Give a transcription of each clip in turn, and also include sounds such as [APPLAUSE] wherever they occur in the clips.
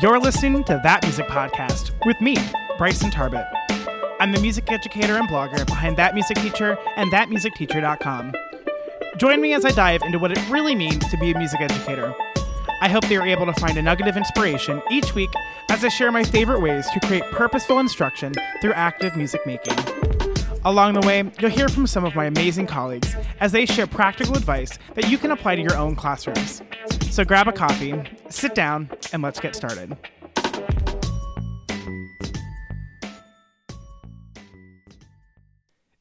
You're listening to That Music Podcast with me, Bryson Tarbett. I'm the music educator and blogger behind That Music Teacher and ThatMusicTeacher.com. Join me as I dive into what it really means to be a music educator. I hope you're able to find a nugget of inspiration each week as I share my favorite ways to create purposeful instruction through active music making. Along the way, you'll hear from some of my amazing colleagues as they share practical advice that you can apply to your own classrooms. So grab a coffee, sit down, and let's get started.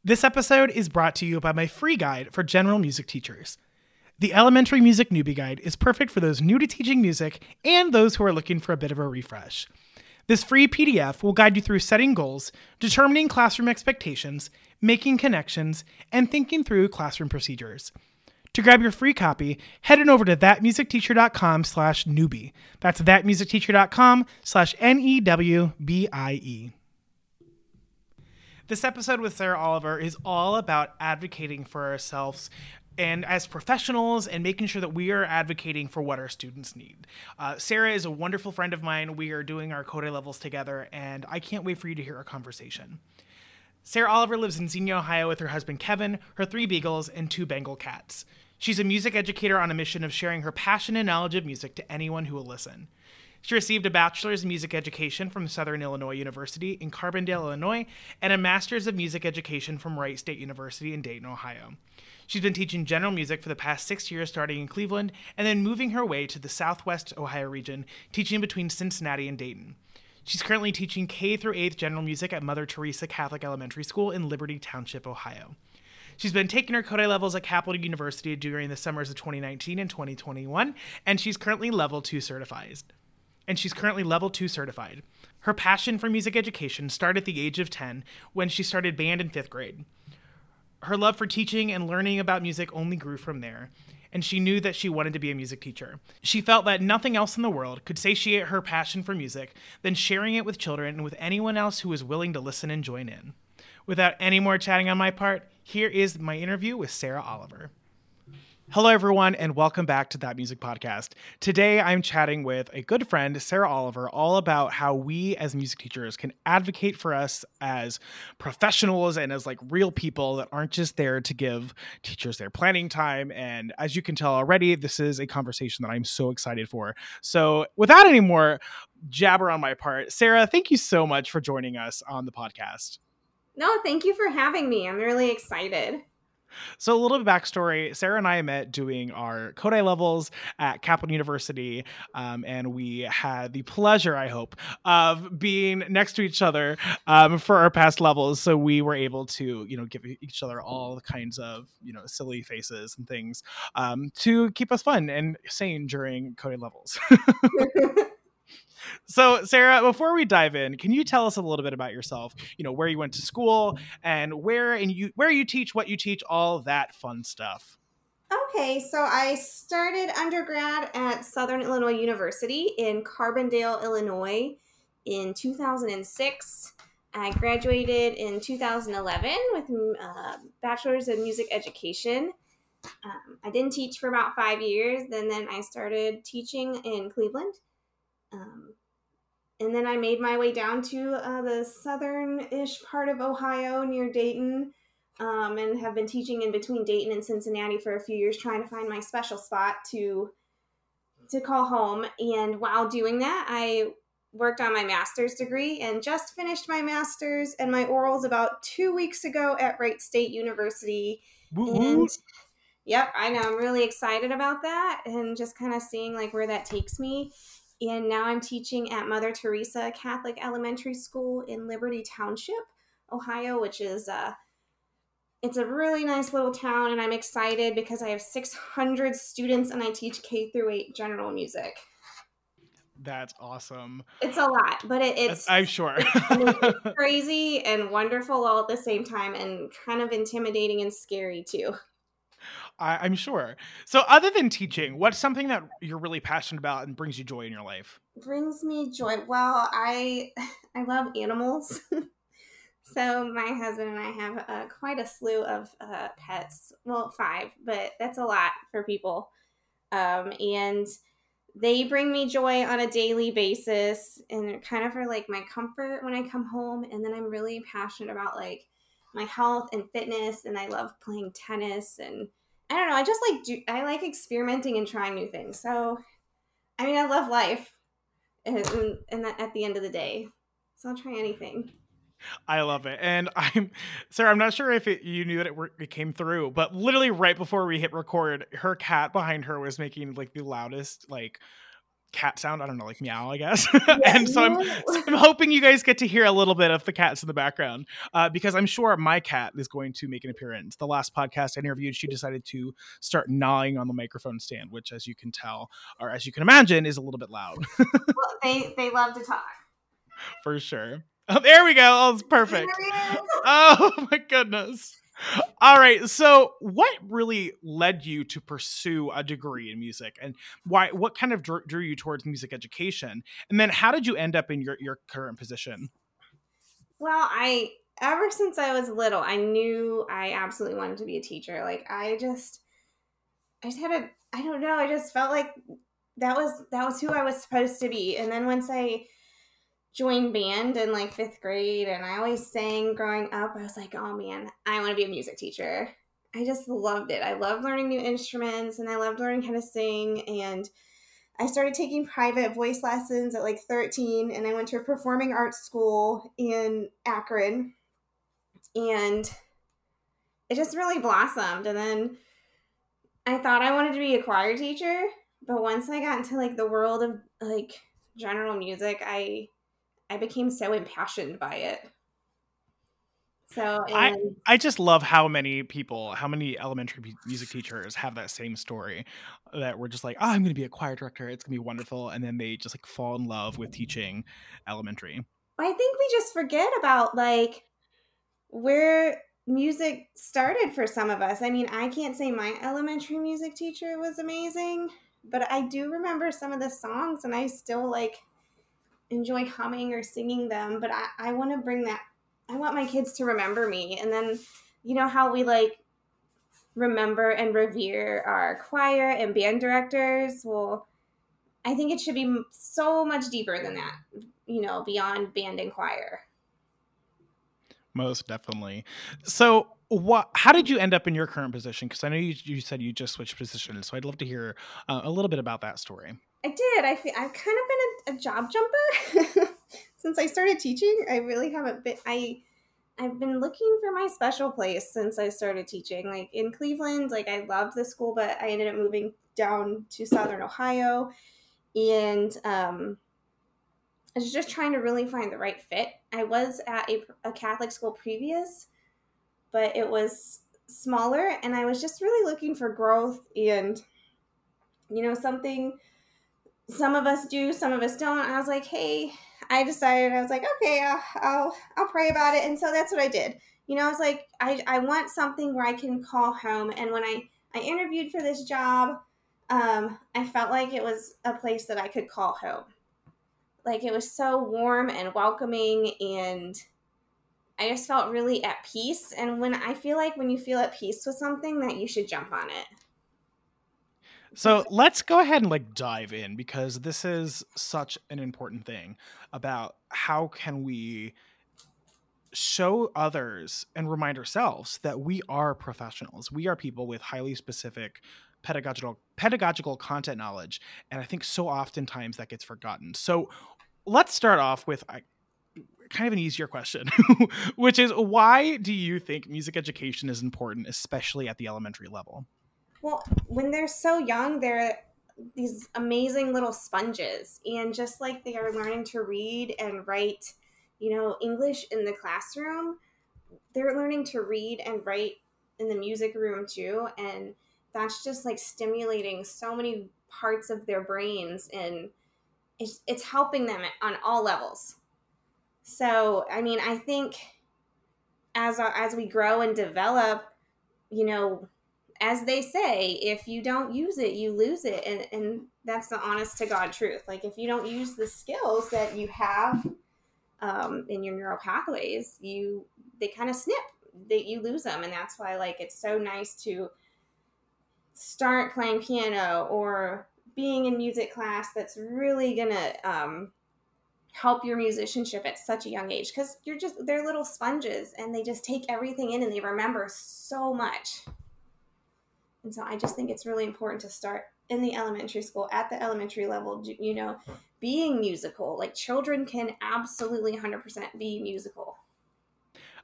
This episode is brought to you by my free guide for general music teachers. The Elementary Music Newbie Guide is perfect for those new to teaching music and those who are looking for a bit of a refresh. This free PDF will guide you through setting goals, determining classroom expectations, making connections, and thinking through classroom procedures. To grab your free copy, head on over to thatmusicteacher.com slash newbie. That's thatmusicteacher.com slash N-E-W-B-I-E. This episode with Sarah Oliver is all about advocating for ourselves and as professionals and making sure that we are advocating for what our students need. Uh, Sarah is a wonderful friend of mine. We are doing our Kodály levels together, and I can't wait for you to hear our conversation. Sarah Oliver lives in Xenia, Ohio with her husband Kevin, her three beagles, and two Bengal cats. She's a music educator on a mission of sharing her passion and knowledge of music to anyone who will listen. She received a bachelor's in music education from Southern Illinois University in Carbondale, Illinois, and a master's of music education from Wright State University in Dayton, Ohio. She's been teaching general music for the past six years, starting in Cleveland, and then moving her way to the Southwest Ohio region, teaching between Cincinnati and Dayton. She's currently teaching K through 8th general music at Mother Teresa Catholic Elementary School in Liberty Township, Ohio. She's been taking her Kodály levels at Capital University during the summers of 2019 and 2021, and she's currently level 2 certified. And she's currently level 2 certified. Her passion for music education started at the age of 10 when she started band in 5th grade. Her love for teaching and learning about music only grew from there, and she knew that she wanted to be a music teacher. She felt that nothing else in the world could satiate her passion for music than sharing it with children and with anyone else who was willing to listen and join in. Without any more chatting on my part, here is my interview with Sarah Oliver. Hello, everyone, and welcome back to That Music Podcast. Today, I'm chatting with a good friend, Sarah Oliver, all about how we as music teachers can advocate for us as professionals and as like real people that aren't just there to give teachers their planning time. And as you can tell already, this is a conversation that I'm so excited for. So, without any more jabber on my part, Sarah, thank you so much for joining us on the podcast. No, thank you for having me. I'm really excited. So a little bit backstory: Sarah and I met doing our Kodály levels at Capital University, um, and we had the pleasure, I hope, of being next to each other um, for our past levels. So we were able to, you know, give each other all kinds of, you know, silly faces and things um, to keep us fun and sane during Kodály levels. [LAUGHS] [LAUGHS] So, Sarah, before we dive in, can you tell us a little bit about yourself? You know, where you went to school and where and you where you teach, what you teach, all that fun stuff. Okay, so I started undergrad at Southern Illinois University in Carbondale, Illinois in 2006. I graduated in 2011 with a uh, bachelor's in music education. Um, I didn't teach for about five years, then then I started teaching in Cleveland. Um, and then I made my way down to uh, the southern-ish part of Ohio near Dayton, um, and have been teaching in between Dayton and Cincinnati for a few years, trying to find my special spot to to call home. And while doing that, I worked on my master's degree and just finished my master's and my orals about two weeks ago at Wright State University. Woo-hoo. And yep, I know I'm really excited about that and just kind of seeing like where that takes me and now I'm teaching at Mother Teresa Catholic Elementary School in Liberty Township, Ohio, which is uh it's a really nice little town and I'm excited because I have 600 students and I teach K through 8 general music. That's awesome. It's a lot, but it, it's I'm sure it's crazy and wonderful all at the same time and kind of intimidating and scary too. I, I'm sure. So, other than teaching, what's something that you're really passionate about and brings you joy in your life? brings me joy. Well, I [LAUGHS] I love animals. [LAUGHS] so my husband and I have uh, quite a slew of uh, pets. Well, five, but that's a lot for people. Um, and they bring me joy on a daily basis and kind of for like my comfort when I come home. And then I'm really passionate about like my health and fitness, and I love playing tennis and I don't know. I just like do. I like experimenting and trying new things. So, I mean, I love life, and, and at the end of the day, so I'll try anything. I love it. And [LAUGHS] I'm, Sarah, I'm not sure if it, you knew that it, it came through, but literally right before we hit record, her cat behind her was making like the loudest, like, cat sound. I don't know, like meow, I guess. [LAUGHS] Yeah, and so I'm, so I'm, hoping you guys get to hear a little bit of the cats in the background uh, because I'm sure my cat is going to make an appearance. The last podcast I interviewed, she decided to start gnawing on the microphone stand, which, as you can tell, or as you can imagine, is a little bit loud. [LAUGHS] well, they they love to talk. For sure. Oh, there we go. Oh, it's perfect. Oh [LAUGHS] my goodness. All right. So, what really led you to pursue a degree in music, and why? What kind of drew, drew you towards music education? And then, how did you end up in your your current position? Well, I ever since I was little, I knew I absolutely wanted to be a teacher. Like, I just, I just had a, I don't know, I just felt like that was that was who I was supposed to be. And then once I joined band in like fifth grade and I always sang growing up. I was like, oh man, I want to be a music teacher. I just loved it. I loved learning new instruments and I loved learning how to sing. And I started taking private voice lessons at like 13 and I went to a performing arts school in Akron. And it just really blossomed. And then I thought I wanted to be a choir teacher. But once I got into like the world of like general music, I I became so impassioned by it. So I I just love how many people, how many elementary music teachers have that same story that we're just like, oh, I'm going to be a choir director. It's going to be wonderful, and then they just like fall in love with teaching elementary. I think we just forget about like where music started for some of us. I mean, I can't say my elementary music teacher was amazing, but I do remember some of the songs, and I still like enjoy humming or singing them, but I, I want to bring that. I want my kids to remember me. And then, you know, how we like remember and revere our choir and band directors. Well, I think it should be so much deeper than that, you know, beyond band and choir. Most definitely. So, what? How did you end up in your current position? Because I know you, you said you just switched positions, so I'd love to hear uh, a little bit about that story. I did. I feel, I've kind of been a, job jumper [LAUGHS] since I started teaching. I really haven't been. I I've been looking for my special place since I started teaching. Like in Cleveland, like I loved the school, but I ended up moving down to Southern Ohio, and um, I was just trying to really find the right fit. I was at a, a Catholic school previous, but it was smaller, and I was just really looking for growth and you know something some of us do, some of us don't. I was like, hey, I decided, I was like, okay, I'll, I'll, I'll pray about it. And so that's what I did. You know, I was like, I, I want something where I can call home. And when I, I interviewed for this job, um, I felt like it was a place that I could call home. Like it was so warm and welcoming and I just felt really at peace. And when I feel like when you feel at peace with something that you should jump on it. So let's go ahead and like dive in because this is such an important thing about how can we show others and remind ourselves that we are professionals. We are people with highly specific pedagogical pedagogical content knowledge and I think so oftentimes that gets forgotten. So let's start off with I, kind of an easier question, [LAUGHS] which is why do you think music education is important especially at the elementary level? Well, when they're so young, they're these amazing little sponges. And just like they are learning to read and write, you know, English in the classroom, they're learning to read and write in the music room too. And that's just like stimulating so many parts of their brains and it's, it's helping them on all levels. So, I mean, I think as as we grow and develop, you know, as they say, if you don't use it, you lose it. And, and that's the honest to God truth. Like, if you don't use the skills that you have um, in your neural pathways, you they kind of snip, that you lose them. And that's why, like, it's so nice to start playing piano or being in music class that's really gonna um, help your musicianship at such a young age because you're just they're little sponges and they just take everything in and they remember so much and so i just think it's really important to start in the elementary school at the elementary level you know being musical. Like children can absolutely 100% be musical.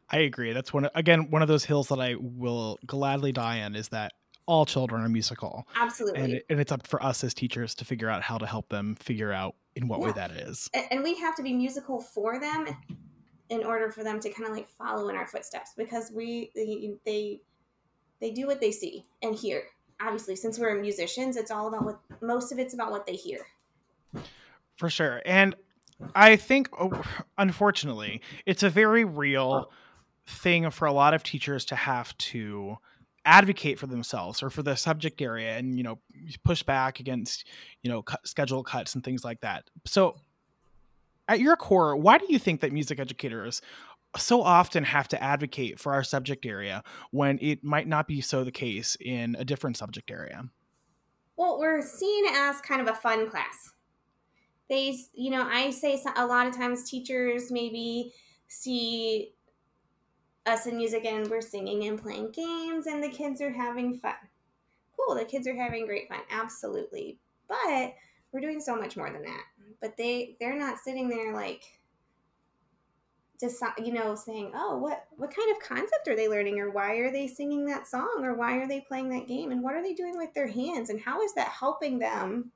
I agree. That's one again one of those hills that i will gladly die on is that all children are musical. Absolutely. and, and it's up for us as teachers to figure out how to help them figure out in what yeah. way that is. And we have to be musical for them in order for them to kind of like follow in our footsteps because we they they do what they see and hear. Obviously, since we're musicians, it's all about what most of it's about what they hear. For sure. And I think oh, unfortunately, it's a very real thing for a lot of teachers to have to advocate for themselves or for the subject area and you know push back against you know schedule cuts and things like that so at your core why do you think that music educators so often have to advocate for our subject area when it might not be so the case in a different subject area well we're seen as kind of a fun class they you know i say a lot of times teachers maybe see us in music and we're singing and playing games and the kids are having fun. Cool, the kids are having great fun. Absolutely. But we're doing so much more than that. But they they're not sitting there like you know saying, "Oh, what what kind of concept are they learning? Or why are they singing that song? Or why are they playing that game? And what are they doing with their hands? And how is that helping them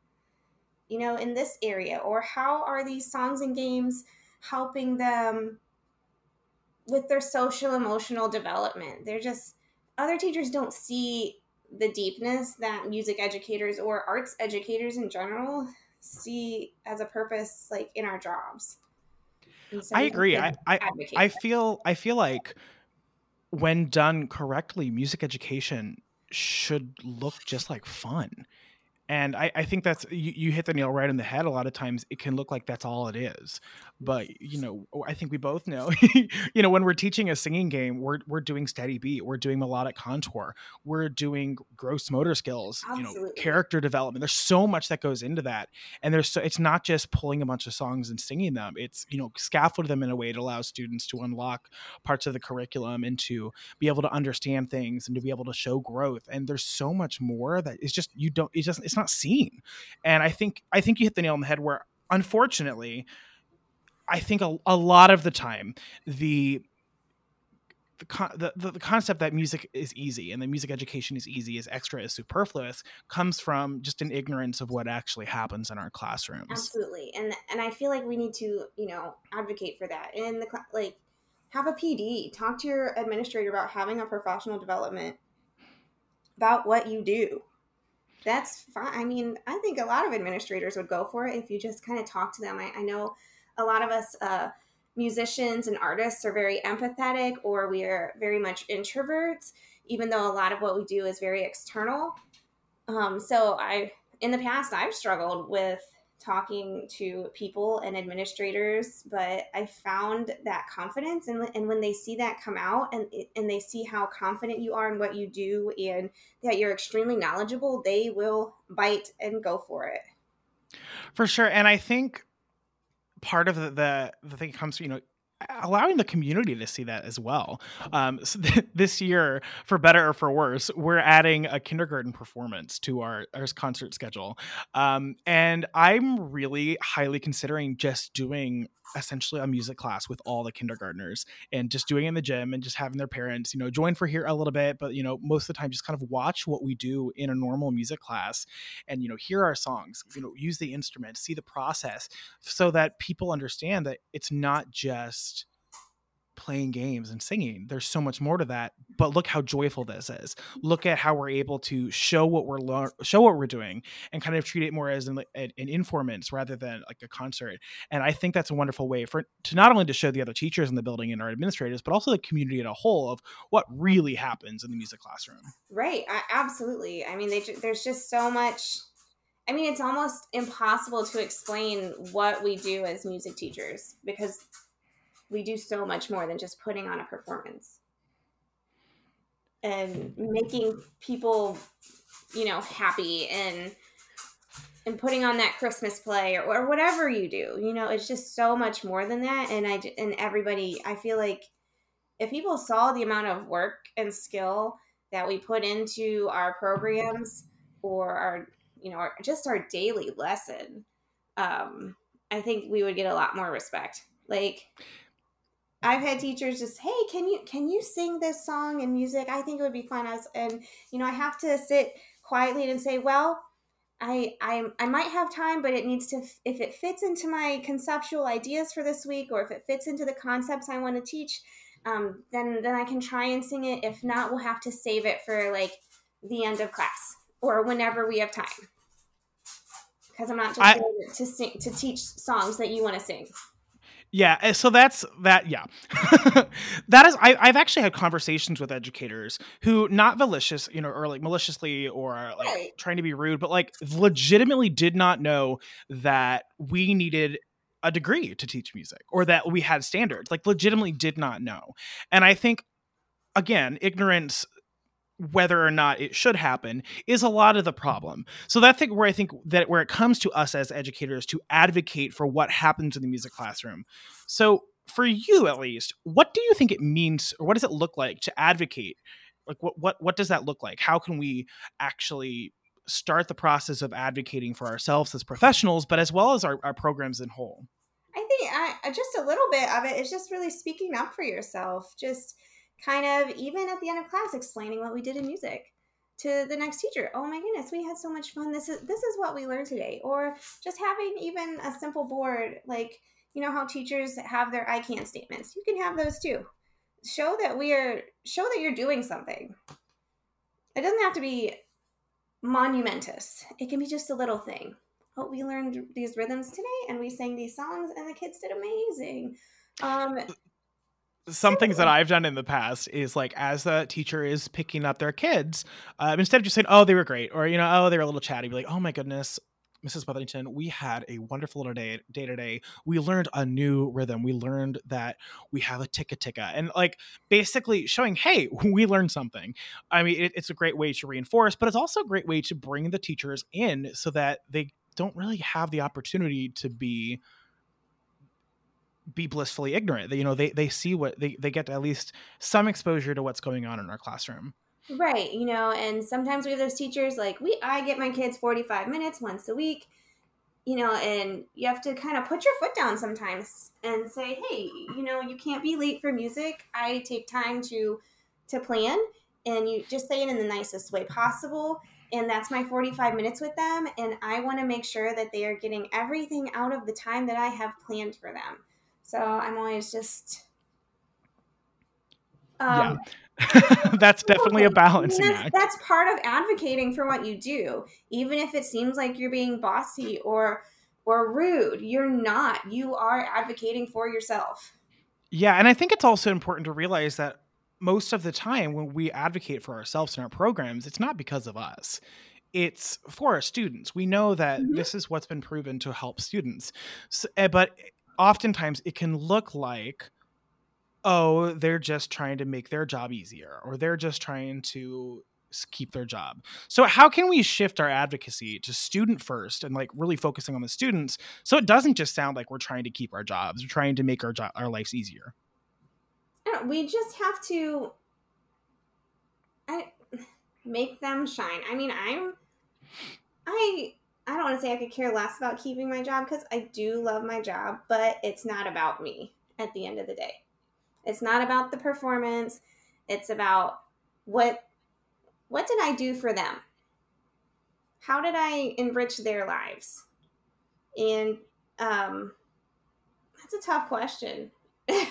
you know in this area? Or how are these songs and games helping them with their social emotional development. They're just other teachers don't see the deepness that music educators or arts educators in general see as a purpose like in our jobs. I agree. I I, I feel I feel like when done correctly, music education should look just like fun. And I, I think that's you, you hit the nail right on the head. A lot of times it can look like that's all it is. But you know i think we both know [LAUGHS] you know when we're teaching a singing game we're we're doing steady beat we're doing melodic contour we're doing gross motor skills Absolutely. you know character development. There's so much that goes into that. And there's so it's not just pulling a bunch of songs and singing them. It's you know scaffold them in a way to allow students to unlock parts of the curriculum and to be able to understand things and to be able to show growth. And there's so much more that it's just you don't it just it's not seen. And i think i think you hit the nail on the head where unfortunately I think a, a lot of the time the the, the, the concept that music is easy and that music education is easy is extra is superfluous comes from just an ignorance of what actually happens in our classrooms. Absolutely. And and i feel like we need to you know advocate for that. In the like have a pd talk to your administrator about having a professional development about what you do that's fine i mean i think a lot of administrators would go for it if you just kind of talk to them i, I know a lot of us uh, musicians and artists are very empathetic or we are very much introverts, even though a lot of what we do is very external. Um, so I, in the past, I've struggled with talking to people and administrators, but I found that confidence, and, and when they see that come out, and and they see how confident you are in what you do, and that you're extremely knowledgeable, they will bite and go for it. For sure, and I think part of the, the, the thing comes you know allowing the community to see that as well. Um, so th- [LAUGHS] this year, for better or for worse, we're adding a kindergarten performance to our, our concert schedule. Um, and I'm really highly considering just doing essentially a music class with all the kindergartners and just doing it in the gym and just having their parents, you know, join for here a little bit, but, you know, most of the time just kind of watch what we do in a normal music class and, you know, hear our songs, you know, use the instruments, see the process so that people understand that it's not just playing games and singing. There's so much more to that. But look how joyful this is. Look at how we're able to show what we're show what we're doing and kind of treat it more as an, an, informance rather than like a concert. And I think that's a wonderful way for to not only to show the other teachers in the building and our administrators, but also the community as a whole of what really happens in the music classroom. Right. I, absolutely. I mean, they, there's just so much. I mean, it's almost impossible to explain what we do as music teachers because we do so much more than just putting on a performance and making people you know happy and and putting on that Christmas play or, or whatever you do. You know, it's just so much more than that. And I and everybody, I feel like if people saw the amount of work and skill that we put into our programs or our, you know, our, just our daily lesson, um, I think we would get a lot more respect. Like I've had teachers just, hey, can you can you sing this song and music? I think it would be fun. As and you know, I have to sit quietly and say, well, I, I I might have time, but it needs to if it fits into my conceptual ideas for this week, or if it fits into the concepts I want to teach, um, then then I can try and sing it. If not, we'll have to save it for like the end of class or whenever we have time. Because I'm not just I, to sing to teach songs that you want to sing. Yeah, eh, so that's that. Yeah, [LAUGHS] that is. I, have actually had conversations with educators who, not malicious, you know, or like maliciously or like right. trying to be rude, but like legitimately did not know that we needed a degree to teach music or that we had standards. Like, legitimately did not know. And I think, again, ignorance whether or not it should happen is a lot of the problem. So that's where I think that where it comes to us as educators to advocate for what happens in the music classroom. So for you at least, what do you think it means or what does it look like to advocate? Like what what what does that look like? How can we actually start the process of advocating for ourselves as professionals, but as well as our, our programs in whole? I think I, just a little bit of it is just really speaking up for yourself. Just kind of even at the end of class explaining what we did in music to the next teacher. Oh my goodness, we had so much fun. This is this is what we learned today. Or just having even a simple board like you know how teachers have their I can statements. You can have those too. Show that we are show that you're doing something. It doesn't have to be monumentous. It can be just a little thing. Oh, we learned these rhythms today and we sang these songs and the kids did amazing. Um, some things that I've done in the past is like as the teacher is picking up their kids, um, instead of just saying, "Oh, they were great," or you know, "Oh, they were a little chatty," be like, "Oh my goodness, Mrs. Weatherington, we had a wonderful little day day today. We learned a new rhythm. We learned that we have a ticka ticka, and like basically showing, hey, [LAUGHS] we learned something. I mean, it, it's a great way to reinforce, but it's also a great way to bring the teachers in so that they don't really have the opportunity to be be blissfully ignorant. They, you know, they they see what they they get at least some exposure to what's going on in our classroom. Right, you know, and sometimes we have those teachers like we I get my kids 45 minutes once a week, you know, and you have to kind of put your foot down sometimes and say, "Hey, you know, you can't be late for music. I take time to to plan." And you just say it in the nicest way possible and that's my 45 minutes with them and i want to make sure that they are getting everything out of the time that i have planned for them so I'm always just. Um, yeah. [LAUGHS] that's definitely a [LAUGHS] balancing that's, act. That's part of advocating for what you do, even if it seems like you're being bossy or or rude. You're not. You are advocating for yourself. Yeah, and I think it's also important to realize that most of the time when we advocate for ourselves in our programs, it's not because of us. It's for our students. We know that mm-hmm. this is what's been proven to help students. So, eh, but oftentimes it can look like oh they're just trying to make their job easier or they're just trying to keep their job. So how can we shift our advocacy to student first and like really focusing on the students so it doesn't just sound like we're trying to keep our jobs we're trying to make our job our lives easier? Uh, we just have to I, make them shine. I mean i'm i I don't want to say I could care less about keeping my job because I do love my job, but it's not about me at the end of the day. It's not about the performance. It's about what what did I do for them? How did I enrich their lives? And um, that's a tough question. [LAUGHS] but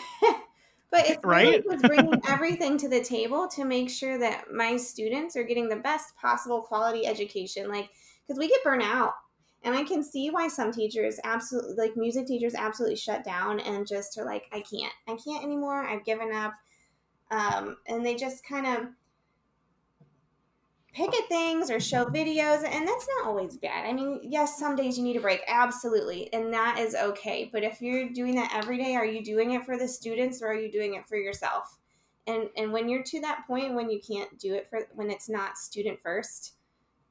it's right? really bringing everything to the table to make sure that my students are getting the best possible quality education. Like because we get burnt out. And i can see why some teachers absolutely like music teachers absolutely shut down and just are like i can't. I can't anymore. I've given up. Um, and they just kind of pick at things or show videos and that's not always bad. I mean yes some days you need a break absolutely and that is okay. But if you're doing that every day are you doing it for the students or are you doing it for yourself? And and when you're to that point when you can't do it for when it's not student first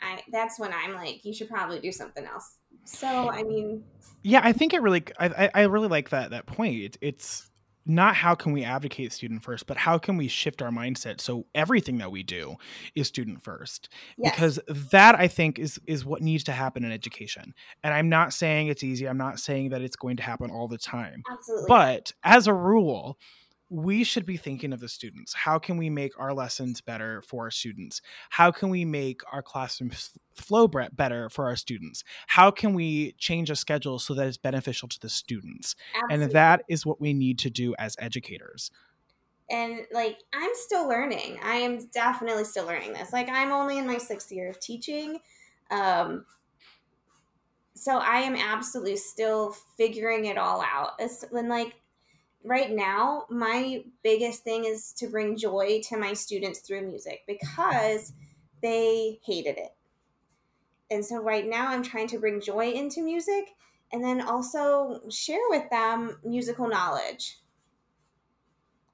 I that's when I'm like, you should probably do something else. So I mean, yeah, I think it really, I, I really like that that point. It, it's not how can we advocate student first, but how can we shift our mindset so everything that we do is student first? yes. Because that I think is is what needs to happen in education. And I'm not saying it's easy. I'm not saying that it's going to happen all the time. absolutely. But as a rule, we should be thinking of the students. How can we make our lessons better for our students? How can we make our classroom flow better for our students? How can we change a schedule so that it's beneficial to the students? absolutely. And that is what we need to do as educators. and like I'm still learning. I am definitely still learning this. Like I'm only in my sixth year of teaching. Um so I am absolutely still figuring it all out. It's when like right now, my biggest thing is to bring joy to my students through music because they hated it. And so right now I'm trying to bring joy into music and then also share with them musical knowledge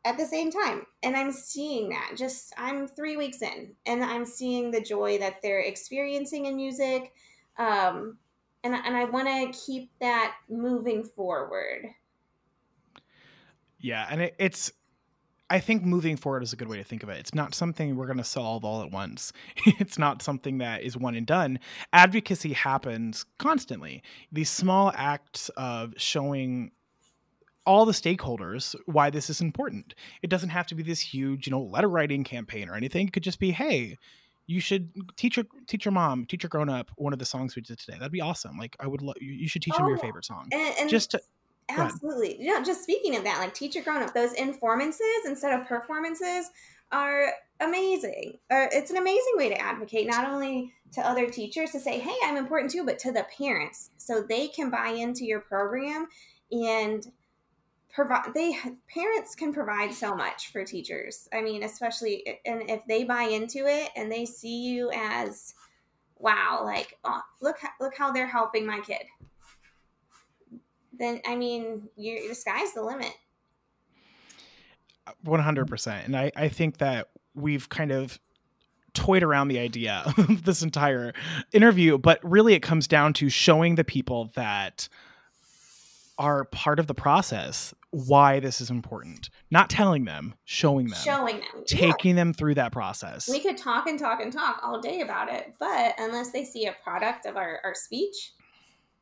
at the same time. And I'm seeing that. Just I'm 3 weeks in and I'm seeing the joy that they're experiencing in music. Um and, and I want to keep that moving forward. Yeah, and it, it's I think moving forward is a good way to think of it. It's not something we're going to solve all at once. [LAUGHS] it's not something that is one and done. Advocacy happens constantly. These small acts of showing all the stakeholders why this is important. It doesn't have to be this huge, you know, letter writing campaign or anything. It could just be, hey, you should teach your teach your mom, teach your grown up one of the songs we did today. That'd be awesome. Like I would, love you should teach them your Oh, favorite song. And, and Just to. Absolutely, you know, just speaking of that, like teacher grown up, those informances instead of performances are amazing. Or it's an amazing way to advocate not only to other teachers to say, "Hey, I'm important too," but to the parents so they can buy into your program and provide they parents can provide so much for teachers. I mean especially and if they buy into it and they see you as wow like oh, look look how they're helping my kid then i mean you the sky's the limit. 100% and I, I think that we've kind of toyed around the idea [LAUGHS] of this entire interview but really it comes down to showing the people that are part of the process why this is important. Not telling them showing them. Showing them. Yeah. taking them through that process. We could talk and talk and talk all day about it but unless they see a product of our, our speech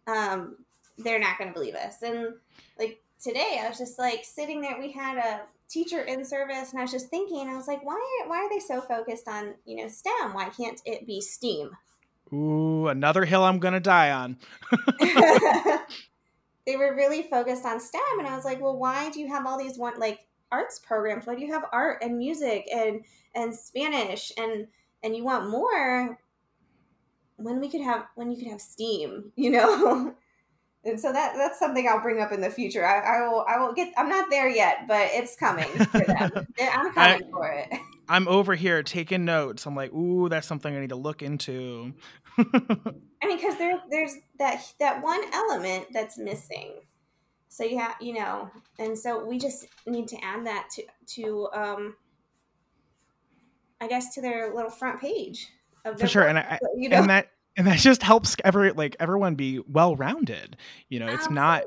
um, they're not going to believe us. And like today i was just like sitting there we had a teacher in service and i was just thinking i was like why are, why are they so focused on you know stem? Why can't it be steam? Ooh another hill i'm gonna die on. [LAUGHS] [LAUGHS] They were really focused on stem and i was like well why do you have all these one like arts programs? Why do you have art and music and and spanish and and you want more? When we could have when you could have steam you know [LAUGHS] and so that that's something i'll bring up in the future. I, I will i will get i'm not there yet but it's coming for them. [LAUGHS] I'm coming for it. [LAUGHS] I'm over here taking notes. I'm like ooh that's something i need to look into. I mean, because there, there's that that one element that's missing. So you have, you know, and so we just need to add that to to um, I guess to their little front page of for sure and I, you know, and that and that just helps every like everyone be well rounded you know it's not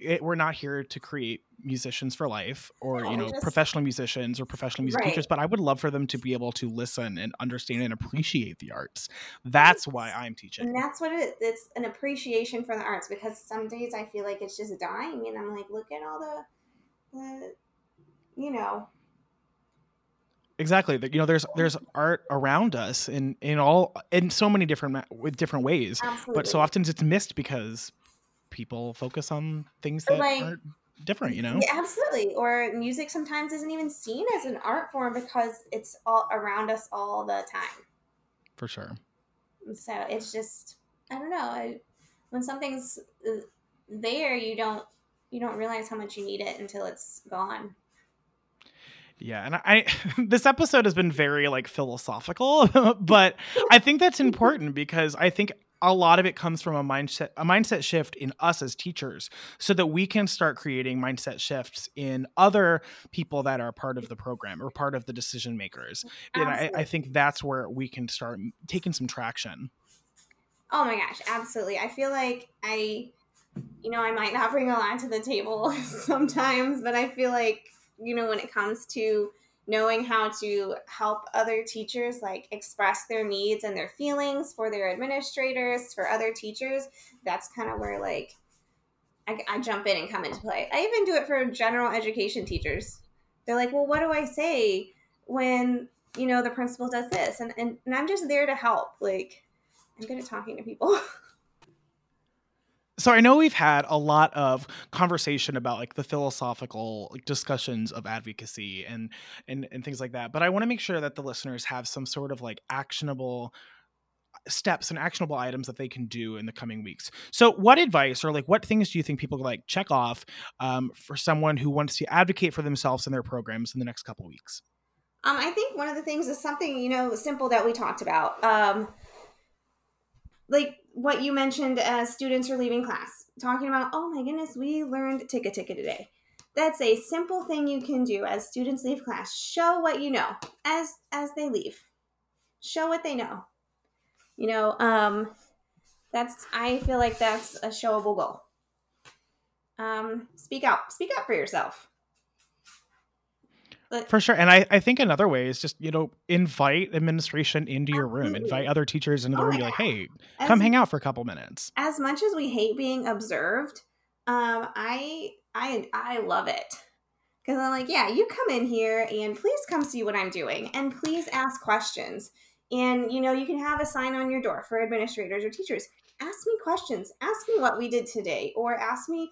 it, we're not here to create musicians for life or No, you know just- professional musicians or professional music Right. teachers but i would love for them to be able to listen and understand and appreciate the arts that's why i'm teaching And that's what it. It's an appreciation for the arts because some days I feel like it's just dying, and I'm like, look at all the, the, you know, exactly you know there's there's art around us in in all in so many different with different ways absolutely. but so often it's missed because people focus on things that Like- aren't different you know absolutely. Or music sometimes isn't even seen as an art form because it's all around us all the time. for sure So it's just I don't know. I, when something's uh, there, you don't you don't realize how much you need it until it's gone. Yeah, and I [LAUGHS] this episode has been very like philosophical, [LAUGHS] but I think that's important because I think a lot of it comes from a mindset a mindset shift in us as teachers so that we can start creating mindset shifts in other people that are part of the program or part of the decision makers. And I, I think that's where we can start taking some traction. Oh my gosh, absolutely. I feel like I, you know, I might not bring a lot to the table [LAUGHS] sometimes, but I feel like, you know, when it comes to knowing how to help other teachers like express their needs and their feelings for their administrators, for other teachers, that's kind of where like I, I jump in and come into play. I even do it for general education teachers. They're like, well, what do I say when, you know, the principal does this? And, and, and I'm just there to help. Like, I'm good at talking to people. [LAUGHS] so I know we've had a lot of conversation about like the philosophical discussions of advocacy and and and things like that, but I want to make sure that the listeners have some sort of like actionable steps and actionable items that they can do in the coming weeks. So, what advice or like what things do you think people like check off um, for someone who wants to advocate for themselves in their programs in the next couple weeks? Um, I think one of the things is something you know simple that we talked about. Um, like what you mentioned as students are leaving class, talking about, oh my goodness, we learned Ticka Ticka today. That's a simple thing you can do as students leave class. Show what you know as as they leave. Show what they know. You know, um, that's I feel like that's a showable goal. Um, speak out. Speak up for yourself. But, For sure. And I, I think another way is just, you know, invite administration into your room, invite other teachers into the oh room, be like, hey, as, come hang out for a couple minutes. As much as we hate being observed, um, I I I love it. Because I'm like, yeah, you come in here and please come see what I'm doing and please ask questions. And you know, you can have a sign on your door for administrators or teachers. Ask me questions. Ask me what we did today, or ask me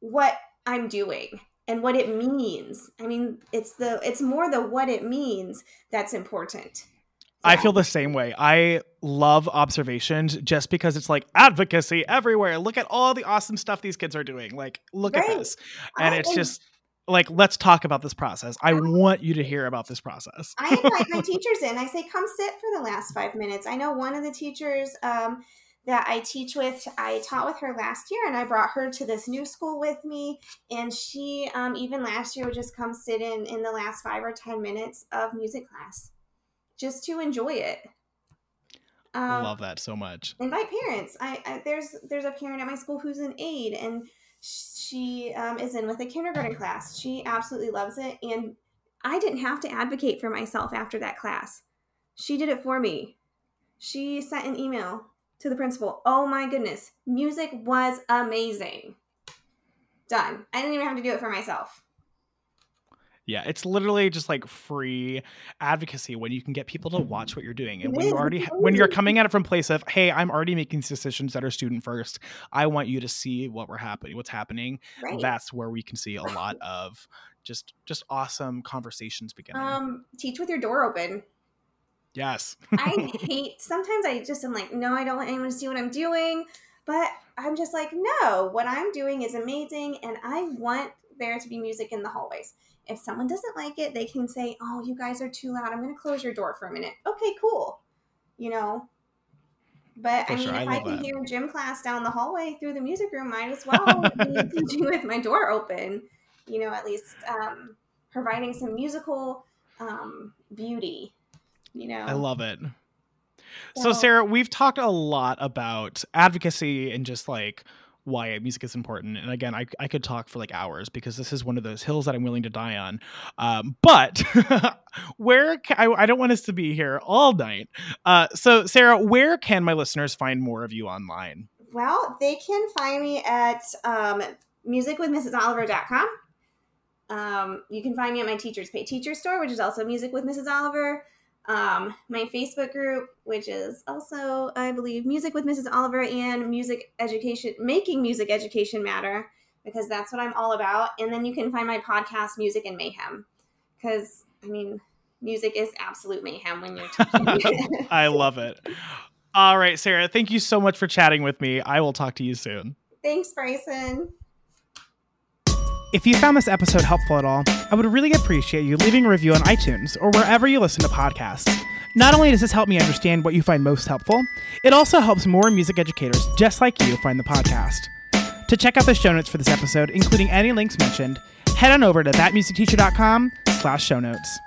what I'm doing and what it means. I mean, it's the it's more the what it means that's important. I feel the same way. I love observations just because it's like advocacy everywhere. Look at all the awesome stuff these kids are doing. Like, look right. at this. And I, it's just like, let's talk about this process. I, I want you to hear about this process. I invite my [LAUGHS] teachers in. I say, come sit for the last five minutes. I know one of the teachers, um, that I teach with. I taught with her last year, and I brought her to this new school with me. And she, um, even last year, would just come sit in in the last five or ten minutes of music class, just to enjoy it. Um, Love that so much. Invite parents. I, I, there's there's a parent at my school who's an aide, and she um, is in with a kindergarten class. She absolutely loves it, and I didn't have to advocate for myself after that class. She did it for me. She sent an email to the principal. Oh my goodness, music was amazing. Done. I didn't even have to do it for myself. Yeah, it's literally just like free advocacy when you can get people to watch what you're doing, and when you already when you're coming at it from place of, hey, I'm already making decisions that are student first. I want you to see what we're happening, what's happening. Right. That's where we can see a lot of just just awesome conversations beginning. Um, teach with your door open. Yes. [LAUGHS] I hate sometimes I just am like, no, I don't want anyone to see what I'm doing. But I'm just like, no, what I'm doing is amazing and I want there to be music in the hallways. If someone doesn't like it, they can say, Oh, you guys are too loud. I'm gonna close your door for a minute. Okay, cool. You know. But for I mean, sure. if I, I can that. hear gym class down the hallway through the music room, might as well [LAUGHS] do [LAUGHS] with my door open. You know, at least um, providing some musical um, beauty you know. I love it. so Sarah, we've talked a lot about advocacy and just like why music is important. And again, I, I could talk for like hours because this is one of those hills that I'm willing to die on. Um, [LAUGHS] but where can, I, I don't want us to be here all night. Uh, so Sarah, where can my listeners find more of you online? Well, they can find me at um, musicwithmrsoliver.com. Um, you can find me at my Teachers Pay Teacher store, which is also Music with Mrs. Oliver um, my Facebook group, which is also, I believe, Music with Mrs. Oliver and Music Education, Making Music Education Matter, because that's what I'm all about. And then you can find my podcast, Music and Mayhem, because, I mean, music is absolute mayhem when you're teaching. [LAUGHS] I love it. All right, Sarah, thank you so much for chatting with me. I will talk to you soon. Thanks, Bryson. If you found this episode helpful at all, I would really appreciate you leaving a review on iTunes or wherever you listen to podcasts. Not only does this help me understand what you find most helpful, it also helps more music educators just like you find the podcast. To check out the show notes for this episode, including any links mentioned, head on over to thatmusicteacher.com slash show notes.